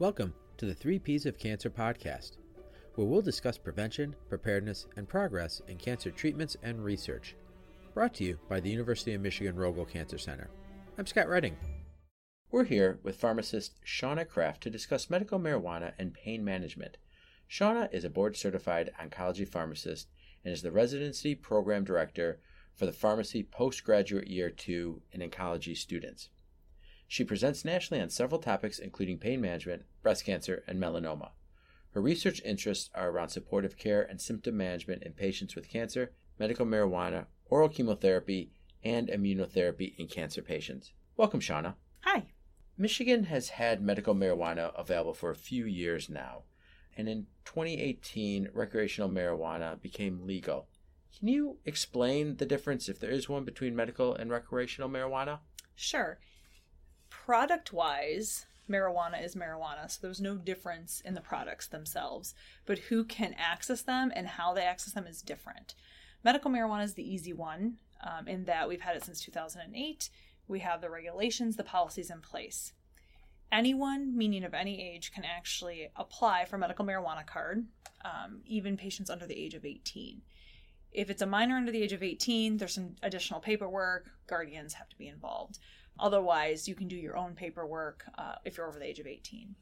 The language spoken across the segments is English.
Welcome to the Three P's of Cancer podcast, where we'll discuss prevention, preparedness, and progress in cancer treatments and research. Brought to you by the University of Michigan Rogel Cancer Center. I'm Scott Redding. We're here with pharmacist Shauna Kraft to discuss medical marijuana and pain management. Shauna is a board certified oncology pharmacist and is the residency program director for the pharmacy postgraduate year two in oncology students. She presents nationally on several topics, including pain management, breast cancer, and melanoma. Her research interests are around supportive care and symptom management in patients with cancer, medical marijuana, oral chemotherapy, and immunotherapy in cancer patients. Welcome, Shauna. Hi. Michigan has had medical marijuana available for a few years now, and in 2018, recreational marijuana became legal. Can you explain the difference, if there is one, between medical and recreational marijuana? Sure. Product wise, marijuana is marijuana, so there's no difference in the products themselves. But who can access them and how they access them is different. Medical marijuana is the easy one um, in that we've had it since 2008. We have the regulations, the policies in place. Anyone, meaning of any age, can actually apply for medical marijuana card, um, even patients under the age of 18. If it's a minor under the age of 18, there's some additional paperwork, guardians have to be involved. Otherwise, you can do your own paperwork uh, if you're over the age of 18.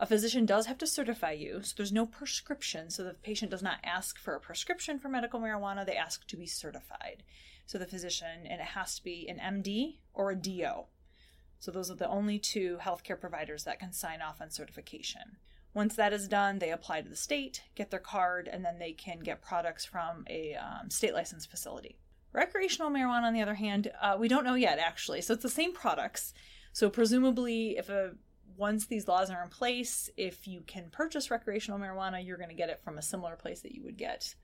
A physician does have to certify you, so there's no prescription. So the patient does not ask for a prescription for medical marijuana, they ask to be certified. So the physician, and it has to be an MD or a DO. So those are the only two healthcare providers that can sign off on certification. Once that is done, they apply to the state, get their card, and then they can get products from a um, state licensed facility. Recreational marijuana, on the other hand, uh, we don't know yet actually. So it's the same products. So presumably, if a once these laws are in place, if you can purchase recreational marijuana, you're going to get it from a similar place that you would get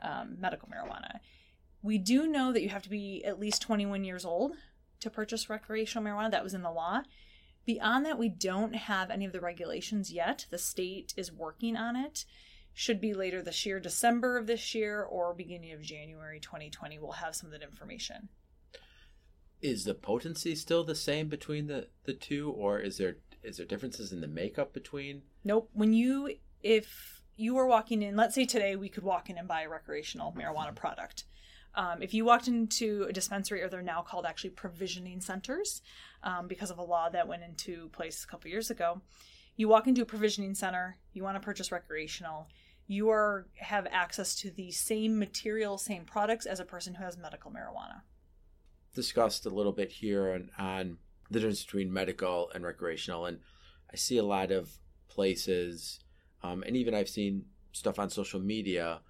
um, medical marijuana. We do know that you have to be at least 21 years old to purchase recreational marijuana. That was in the law. Beyond that, we don't have any of the regulations yet. The state is working on it. Should be later this year, December of this year, or beginning of January 2020. We'll have some of that information. Is the potency still the same between the, the two, or is there is there differences in the makeup between? Nope. When you if you were walking in, let's say today we could walk in and buy a recreational marijuana product. Um, if you walked into a dispensary, or they're now called actually provisioning centers, um, because of a law that went into place a couple years ago, you walk into a provisioning center, you want to purchase recreational, you are have access to the same material, same products as a person who has medical marijuana. Discussed a little bit here on, on the difference between medical and recreational, and I see a lot of places, um, and even I've seen stuff on social media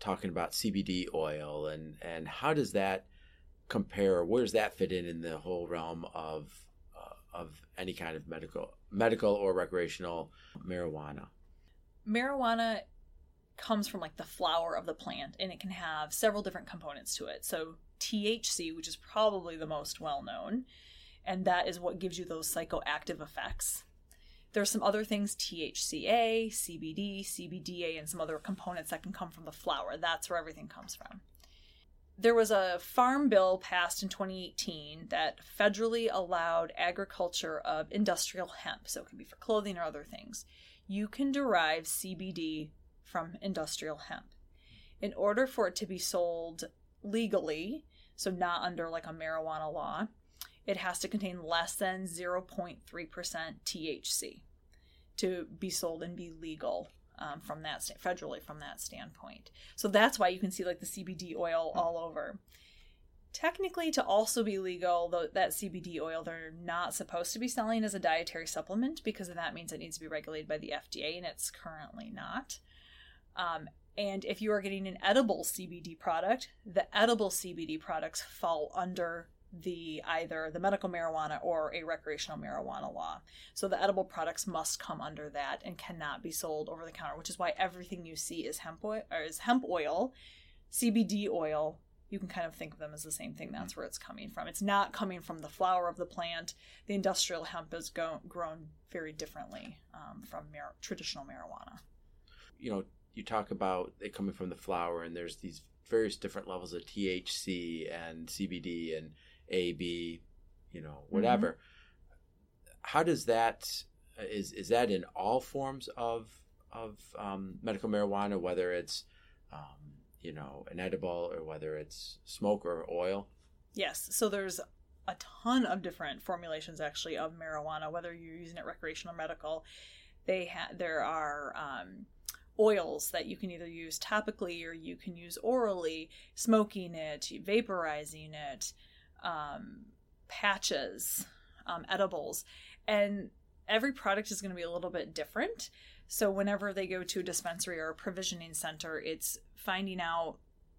talking about CBD oil and and how does that compare? Where does that fit in in the whole realm of uh, of any kind of medical medical or recreational marijuana? Marijuana comes from like the flower of the plant and it can have several different components to it. So THC, which is probably the most well known, and that is what gives you those psychoactive effects. There's some other things THCA, CBD, CBDA, and some other components that can come from the flower. That's where everything comes from. There was a farm bill passed in 2018 that federally allowed agriculture of industrial hemp, so it can be for clothing or other things. You can derive CBD from industrial hemp. In order for it to be sold legally, so not under like a marijuana law, it has to contain less than 0.3% THC to be sold and be legal um, from that sta- federally from that standpoint. So that's why you can see like the CBD oil all over. Technically, to also be legal, though that CBD oil they're not supposed to be selling as a dietary supplement because that means it needs to be regulated by the FDA, and it's currently not. Um, and if you are getting an edible CBD product, the edible CBD products fall under the either the medical marijuana or a recreational marijuana law. So the edible products must come under that and cannot be sold over the counter, which is why everything you see is hemp oil or is hemp oil, CBD oil. You can kind of think of them as the same thing. That's where it's coming from. It's not coming from the flower of the plant. The industrial hemp is go- grown very differently um, from mar- traditional marijuana. You know, you talk about it coming from the flower, and there's these various different levels of THC and CBD and AB, you know, whatever. Mm-hmm. How does that is is that in all forms of of um, medical marijuana, whether it's um, you know an edible or whether it's smoke or oil? Yes. So there's a ton of different formulations actually of marijuana, whether you're using it recreational or medical. They ha- there are um, oils that you can either use topically or you can use orally, smoking it, vaporizing it, um, patches, um, edibles, and every product is going to be a little bit different. So whenever they go to a dispensary or a provisioning center, it's finding out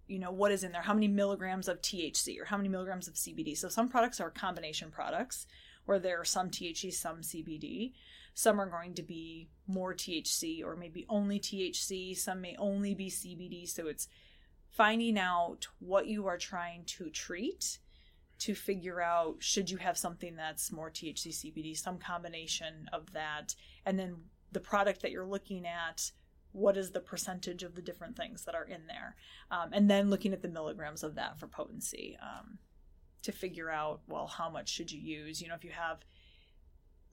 you know what is in there how many milligrams of thc or how many milligrams of cbd so some products are combination products where there are some thc some cbd some are going to be more thc or maybe only thc some may only be cbd so it's finding out what you are trying to treat to figure out should you have something that's more thc cbd some combination of that. And then the product that you're looking at what is the percentage of the different things that are in there? Um, and then looking at the milligrams of that for potency. Um, to figure out well how much should you use? You know if you have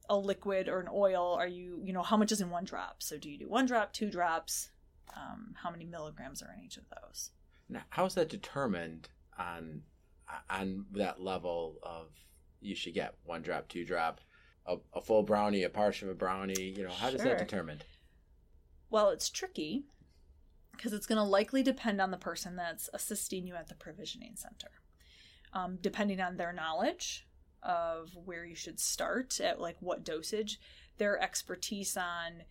a liquid or an oil are you you know how much is in one drop? So do you do one drop two drops? Um, how many milligrams are in each of those? Now how is that determined on on that level of you should get one drop two drop a, a full brownie a partial of a brownie? You know how sure. does that determined? Well, it's tricky because it's going to likely depend on the person that's assisting you at the provisioning center. Um, depending on their knowledge of where you should start at like what dosage, their expertise on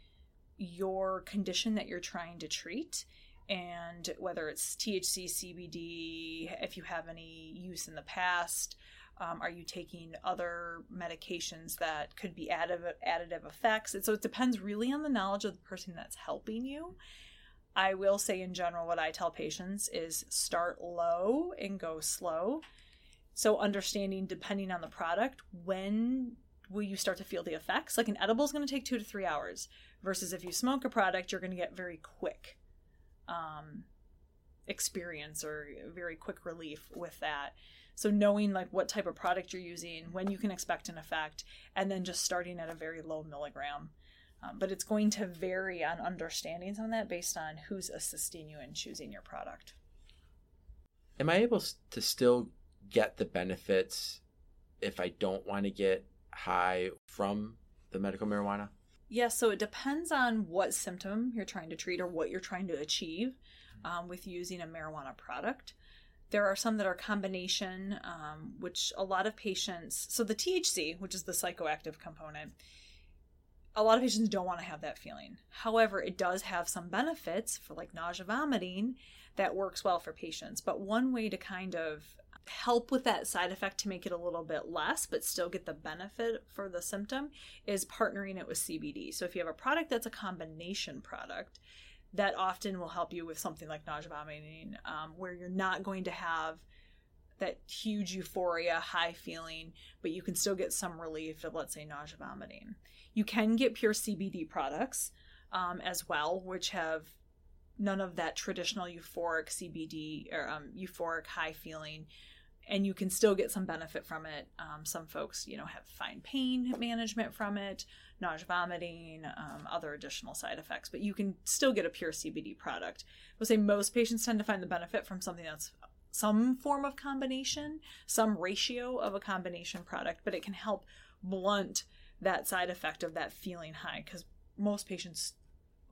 your condition that you're trying to treat, and whether it's THC, CBD, if you have any use in the past, um, are you taking other medications that could be additive, additive effects? And so it depends really on the knowledge of the person that's helping you. I will say, in general, what I tell patients is start low and go slow. So, understanding depending on the product, when will you start to feel the effects? Like an edible is going to take two to three hours, versus if you smoke a product, you're going to get very quick um, experience or very quick relief with that. So knowing like what type of product you're using, when you can expect an effect, and then just starting at a very low milligram. Um, but it's going to vary on understanding some of that based on who's assisting you in choosing your product. Am I able to still get the benefits if I don't want to get high from the medical marijuana? Yeah, so it depends on what symptom you're trying to treat or what you're trying to achieve um, with using a marijuana product. There are some that are combination, um, which a lot of patients, so the THC, which is the psychoactive component, a lot of patients don't want to have that feeling. However, it does have some benefits for like nausea vomiting that works well for patients. But one way to kind of help with that side effect to make it a little bit less but still get the benefit for the symptom is partnering it with CBD. So if you have a product that's a combination product, that often will help you with something like nausea vomiting, um, where you're not going to have that huge euphoria, high feeling, but you can still get some relief of, let's say, nausea vomiting. You can get pure CBD products um, as well, which have none of that traditional euphoric CBD or um, euphoric high feeling and you can still get some benefit from it. Um, some folks, you know, have fine pain management from it, nausea, vomiting, um, other additional side effects, but you can still get a pure CBD product. I would say most patients tend to find the benefit from something that's some form of combination, some ratio of a combination product, but it can help blunt that side effect of that feeling high because most patients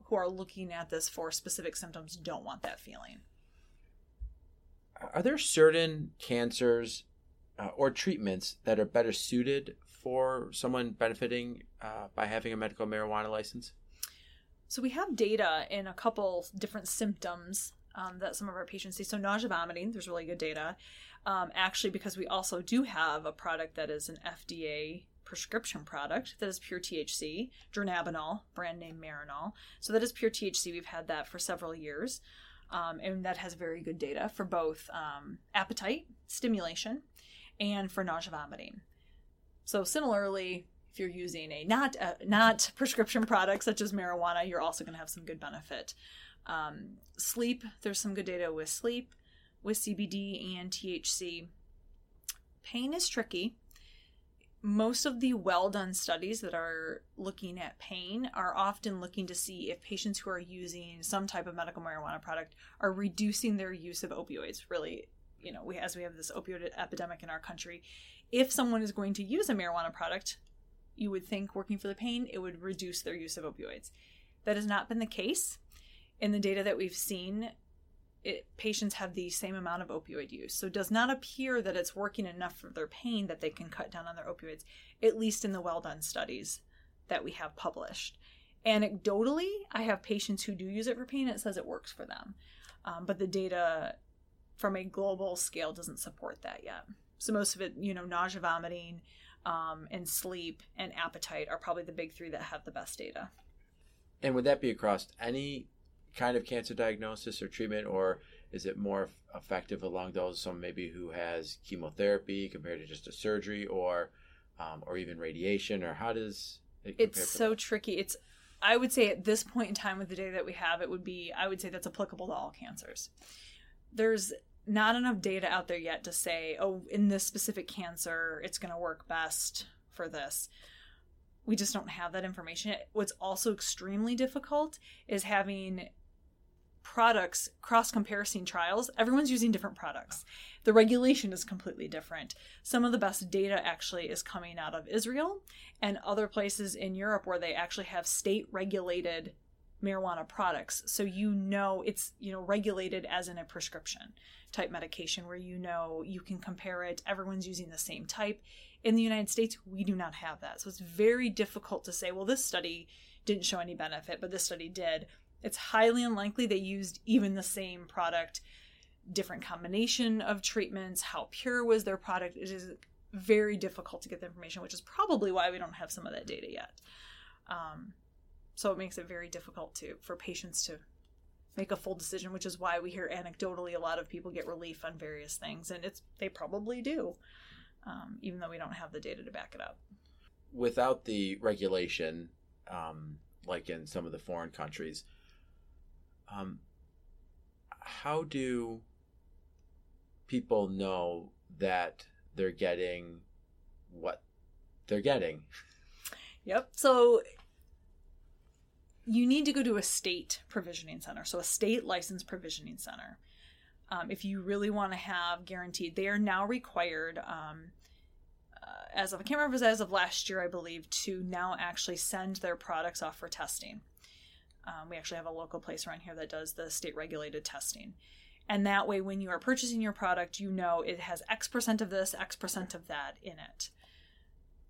who are looking at this for specific symptoms don't want that feeling are there certain cancers uh, or treatments that are better suited for someone benefiting uh, by having a medical marijuana license? So we have data in a couple different symptoms um, that some of our patients see. So nausea, vomiting, there's really good data. Um, actually, because we also do have a product that is an FDA prescription product that is pure THC, dronabinol, brand name Marinol. So that is pure THC. We've had that for several years um, and that has very good data for both um, appetite stimulation and for nausea vomiting. So similarly, if you're using a not uh, not prescription product such as marijuana, you're also going to have some good benefit. Um, sleep, there's some good data with sleep, with CBD and THC. Pain is tricky. Most of the well done studies that are looking at pain are often looking to see if patients who are using some type of medical marijuana product are reducing their use of opioids. Really, you know, we, as we have this opioid epidemic in our country, if someone is going to use a marijuana product, you would think working for the pain, it would reduce their use of opioids. That has not been the case. In the data that we've seen, it, patients have the same amount of opioid use. So it does not appear that it's working enough for their pain that they can cut down on their opioids, at least in the well done studies that we have published. Anecdotally, I have patients who do use it for pain. It says it works for them. Um, but the data from a global scale doesn't support that yet. So most of it, you know, nausea, vomiting, um, and sleep and appetite are probably the big three that have the best data. And would that be across any kind of cancer diagnosis or treatment, or is it more effective along those some maybe who has chemotherapy compared to just a surgery, or um, or even radiation, or how does it? It's so that? tricky. It's I would say at this point in time with the data that we have, it would be I would say that's applicable to all cancers. There's not enough data out there yet to say, oh, in this specific cancer, it's going to work best for this we just don't have that information. What's also extremely difficult is having products cross comparison trials everyone's using different products. The regulation is completely different. Some of the best data actually is coming out of israel and other places in europe where they actually have state regulated marijuana products. So you know it's you know regulated as in a prescription type medication where you know you can compare it. Everyone's using the same type. In the united states we do not have that. So it's very difficult to say well this study didn't show any benefit but this study did it's highly unlikely they used even the same product, different combination of treatments, how pure was their product. It is very difficult to get the information, which is probably why we don't have some of that data yet. Um, so it makes it very difficult to for patients to make a full decision, which is why we hear anecdotally a lot of people get relief on various things, and it's they probably do, um, even though we don't have the data to back it up. Without the regulation, um, like in some of the foreign countries, um, how do people know that they're getting what they're getting? Yep. So you need to go to a state provisioning center, so a state licensed provisioning center. Um, if you really want to have guaranteed, they are now required. Um, uh, as of I can't remember as of last year, I believe, to now actually send their products off for testing. Um, we actually have a local place around here that does the state regulated testing. And that way, when you are purchasing your product, you know it has X percent of this, X percent of that in it.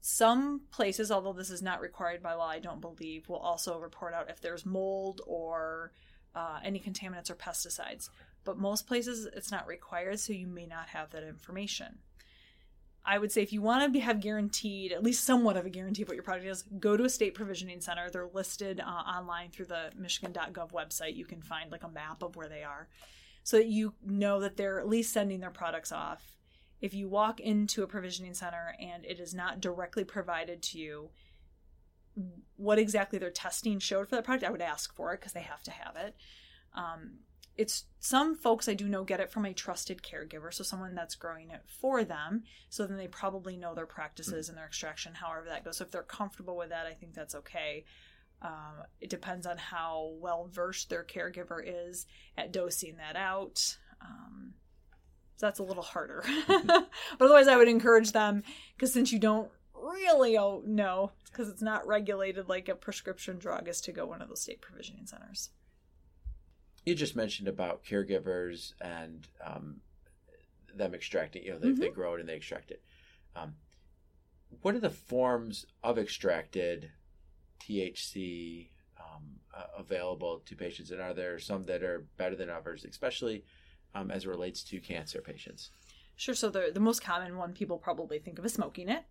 Some places, although this is not required by law, I don't believe, will also report out if there's mold or uh, any contaminants or pesticides. But most places, it's not required, so you may not have that information. I would say if you want to have guaranteed, at least somewhat of a guarantee of what your product is, go to a state provisioning center. They're listed uh, online through the Michigan.gov website. You can find like a map of where they are so that you know that they're at least sending their products off. If you walk into a provisioning center and it is not directly provided to you, what exactly their testing showed for that product, I would ask for it because they have to have it. Um, it's some folks I do know get it from a trusted caregiver, so someone that's growing it for them. So then they probably know their practices and their extraction, however that goes. So if they're comfortable with that, I think that's okay. Um, it depends on how well versed their caregiver is at dosing that out. Um, so that's a little harder. but otherwise, I would encourage them because since you don't really know, because it's not regulated like a prescription drug, is to go one of those state provisioning centers you just mentioned about caregivers and um, them extracting. You know, they, mm-hmm. they grow it and they extract it. Um, what are the forms of extracted THC um, uh, available to patients, and are there some that are better than others, especially um, as it relates to cancer patients? Sure. So the the most common one people probably think of is smoking it,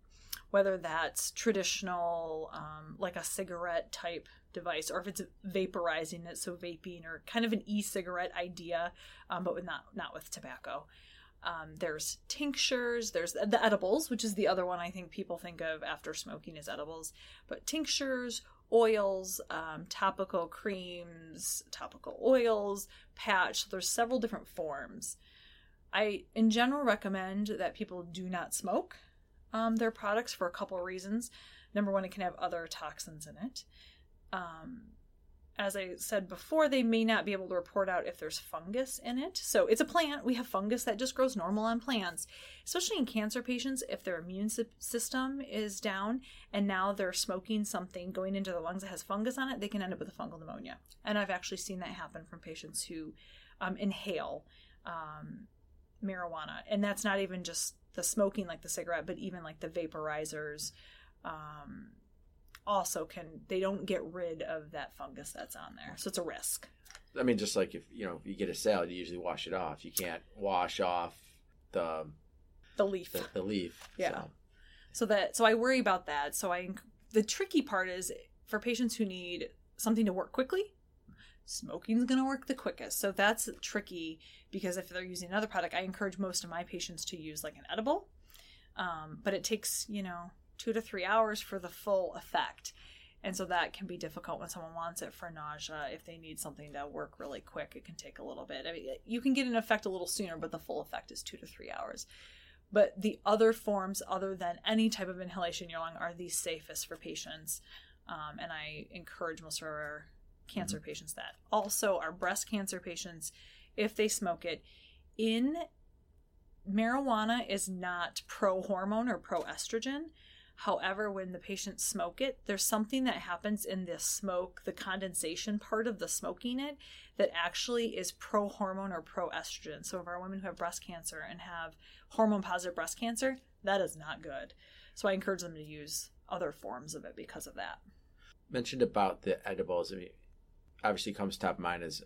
whether that's traditional, um, like a cigarette type device or if it's vaporizing it so vaping or kind of an e-cigarette idea um, but with not not with tobacco. Um, there's tinctures there's the edibles which is the other one i think people think of after smoking is edibles but tinctures oils um, topical creams topical oils patch there's several different forms. I in general recommend that people do not smoke um, their products for a couple of reasons. Number one, it can have other toxins in it. Um, as I said before, they may not be able to report out if there's fungus in it. So it's a plant. We have fungus that just grows normal on plants, especially in cancer patients. If their immune system is down and now they're smoking something going into the lungs that has fungus on it, they can end up with a fungal pneumonia. And I've actually seen that happen from patients who um, inhale um, marijuana. And that's not even just the smoking like the cigarette, but even like the vaporizers. Um, also can they don't get rid of that fungus that's on there. So it's a risk. I mean just like if you know if you get a salad you usually wash it off. You can't wash off the the leaf. the, the leaf yeah. so. so that so i worry about that. So i the tricky part is for patients who need something to work quickly smoking's going to work the quickest so that's tricky because if they're using another product i encourage most of my patients to use like an edible um, but it takes you know two to three hours for the full effect. And so that can be difficult when someone wants it for nausea. If they need something to work really quick, it can take a little bit. I mean, you can get an effect a little sooner, but the full effect is two to three hours. But the other forms, other than any type of inhalation in your lung, are the safest for patients. Um, and I encourage most of our cancer mm-hmm. patients that. Also, our breast cancer patients, if they smoke it, in marijuana is not pro hormone or pro estrogen. However, when the patients smoke it, there's something that happens in the smoke, the condensation part of the smoking it, that actually is pro hormone or pro estrogen. So, if our women who have breast cancer and have hormone positive breast cancer, that is not good. So, I encourage them to use other forms of it because of that. Mentioned about the edibles. I mean, obviously, comes top of mind as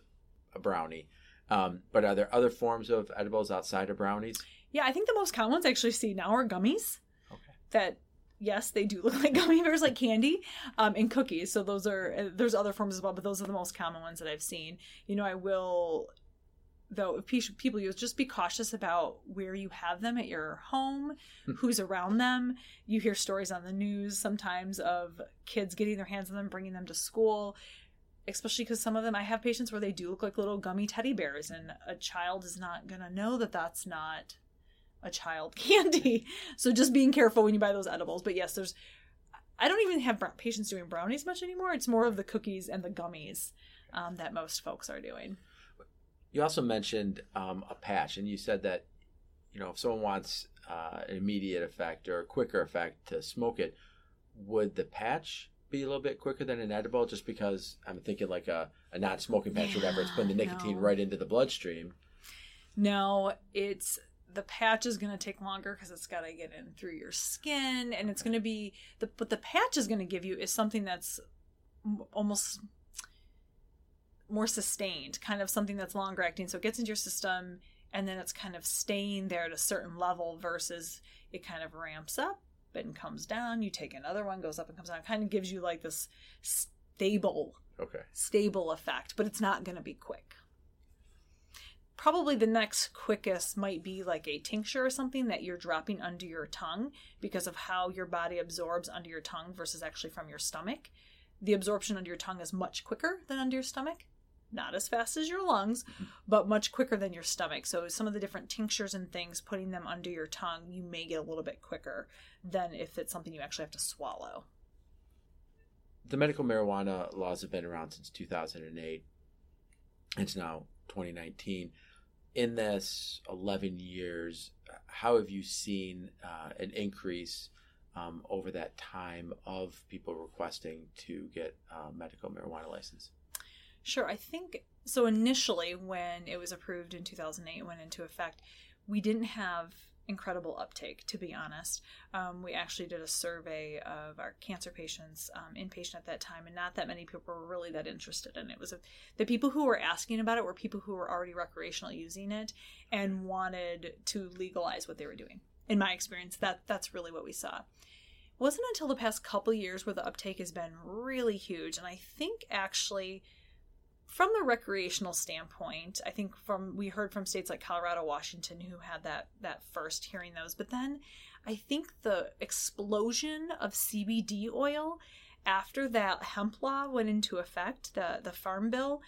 a brownie. Um, but are there other forms of edibles outside of brownies? Yeah, I think the most common ones I actually see now are gummies. Okay. That yes, they do look like gummy bears, like candy, um, and cookies. So those are uh, there's other forms as well, but those are the most common ones that I've seen. You know, I will though if people use just be cautious about where you have them at your home hmm. who's around them you hear stories on the news sometimes of kids getting their hands on them bringing them to school especially because some of them i have patients where they do look like little gummy teddy bears and a child is not to know that that's not a child candy. So just being careful when you buy those edibles. But yes, there's I don't even have patients doing brownies much anymore. It's more of the cookies and the gummies um, that most folks are doing. You also mentioned um, a patch, and you said that you know if someone wants uh, an immediate effect or a quicker effect to smoke it, would the patch be a little bit quicker than an edible? Just because I'm thinking like a, a non-smoking patch, yeah, whatever, it's putting the nicotine no. right into the bloodstream. No, it's the patch is going to take longer because it's got to get in through your skin and it's going to be the what the patch is going to give you is something that's almost more sustained kind of something that's longer acting so it gets into your system and then it's kind of staying there at a certain level versus it kind of ramps up and comes down you take another one goes up and comes down it kind of gives you like this stable okay stable effect but it's not going to be quick probably the next quickest might be like a tincture or something that you're dropping under your tongue because of how your body absorbs under your tongue versus actually from your stomach. The absorption under your tongue is much quicker than under your stomach. Not as fast as your lungs, but much quicker than your stomach. So, some of the different tinctures and things, putting them under your tongue, you may get a little bit quicker than if it's something you actually have to swallow. The medical marijuana laws have been around since 2008. It's now 2019 in this 11 years, how have you seen uh, an increase um, over that time of people requesting to get a medical marijuana license? Sure. I think so. Initially, when it was approved in 2008, went into effect, we didn't have incredible uptake, to be honest. Um, we actually did a survey of our cancer patients, um, inpatient at that time, and not that many people were really that interested in it. it was a, the people who were asking about it were people who were already recreationally using it and wanted to legalize what they were doing. In my experience, that that's really what we saw. It wasn't until the past couple years where the uptake has been really huge, and I think actually from the recreational standpoint, I think from we heard from states like Colorado, Washington, who had that that first hearing those, but then I think the explosion of CBD oil after that hemp law went into effect, the the farm bill,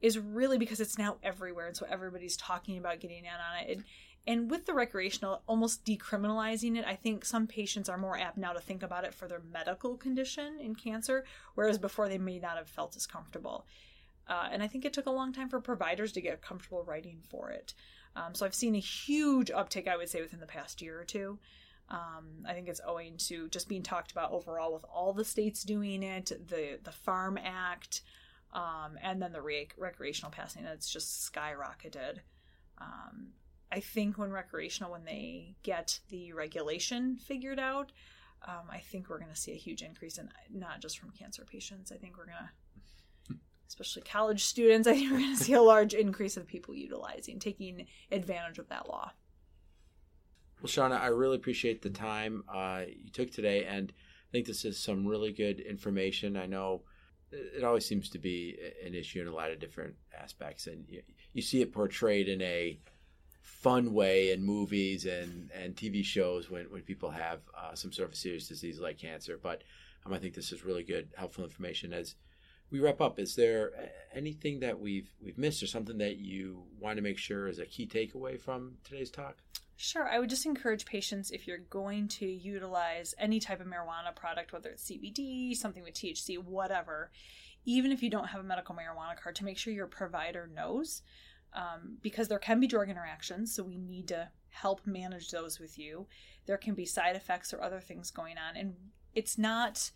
is really because it's now everywhere, and so everybody's talking about getting in on it. And, And with the recreational, almost decriminalizing it, I think some patients are more apt now to think about it for their medical condition in cancer, whereas before they may not have felt as comfortable. Uh, and I think it took a long time for providers to get comfortable writing for it. Um, so I've seen a huge uptick, I would say, within the past year or two. Um, I think it's owing to just being talked about overall with all the states doing it, the the Farm Act, um, and then the re- recreational passing. It's just skyrocketed. Um, I think when recreational, when they get the regulation figured out, um, I think we're going to see a huge increase in not just from cancer patients. I think we're going to, especially college students, I think we're going to see a large increase of people utilizing, taking advantage of that law. Well, Shauna, I really appreciate the time uh, you took today, and I think this is some really good information. I know it always seems to be an issue in a lot of different aspects, and you, you see it portrayed in a fun way in movies and, and TV shows when, when people have uh, some sort of serious disease like cancer. But um, I think this is really good, helpful information. As we wrap up, is there anything that we've we've missed or something that you want to make sure is a key takeaway from today's talk? Sure. I would just encourage patients if you're going to utilize any type of marijuana product, whether it's CBD, something with THC, whatever, even if you don't have a medical marijuana card, to make sure your provider knows um, because there can be drug interactions, so we need to help manage those with you. There can be side effects or other things going on, and it's not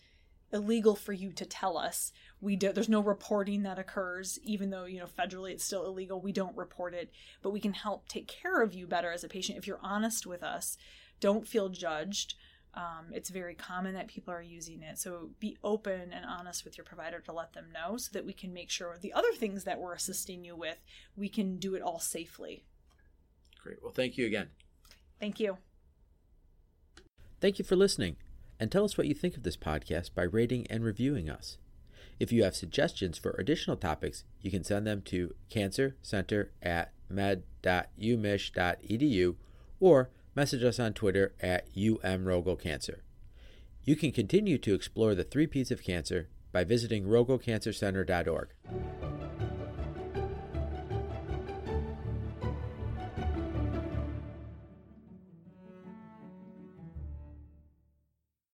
illegal for you to tell us. We do, there's no reporting that occurs, even though you know federally it's still illegal. We don't report it, but we can help take care of you better as a patient if you're honest with us. Don't feel judged. Um, it's very common that people are using it. So be open and honest with your provider to let them know so that we can make sure the other things that we're assisting you with, we can do it all safely. Great. Well, thank you again. Thank you. Thank you for listening. And tell us what you think of this podcast by rating and reviewing us. If you have suggestions for additional topics, you can send them to cancercenter at med.umich.edu or message us on Twitter at umrogelcancer. You can continue to explore the three P's of cancer by visiting rogelcancercenter.org.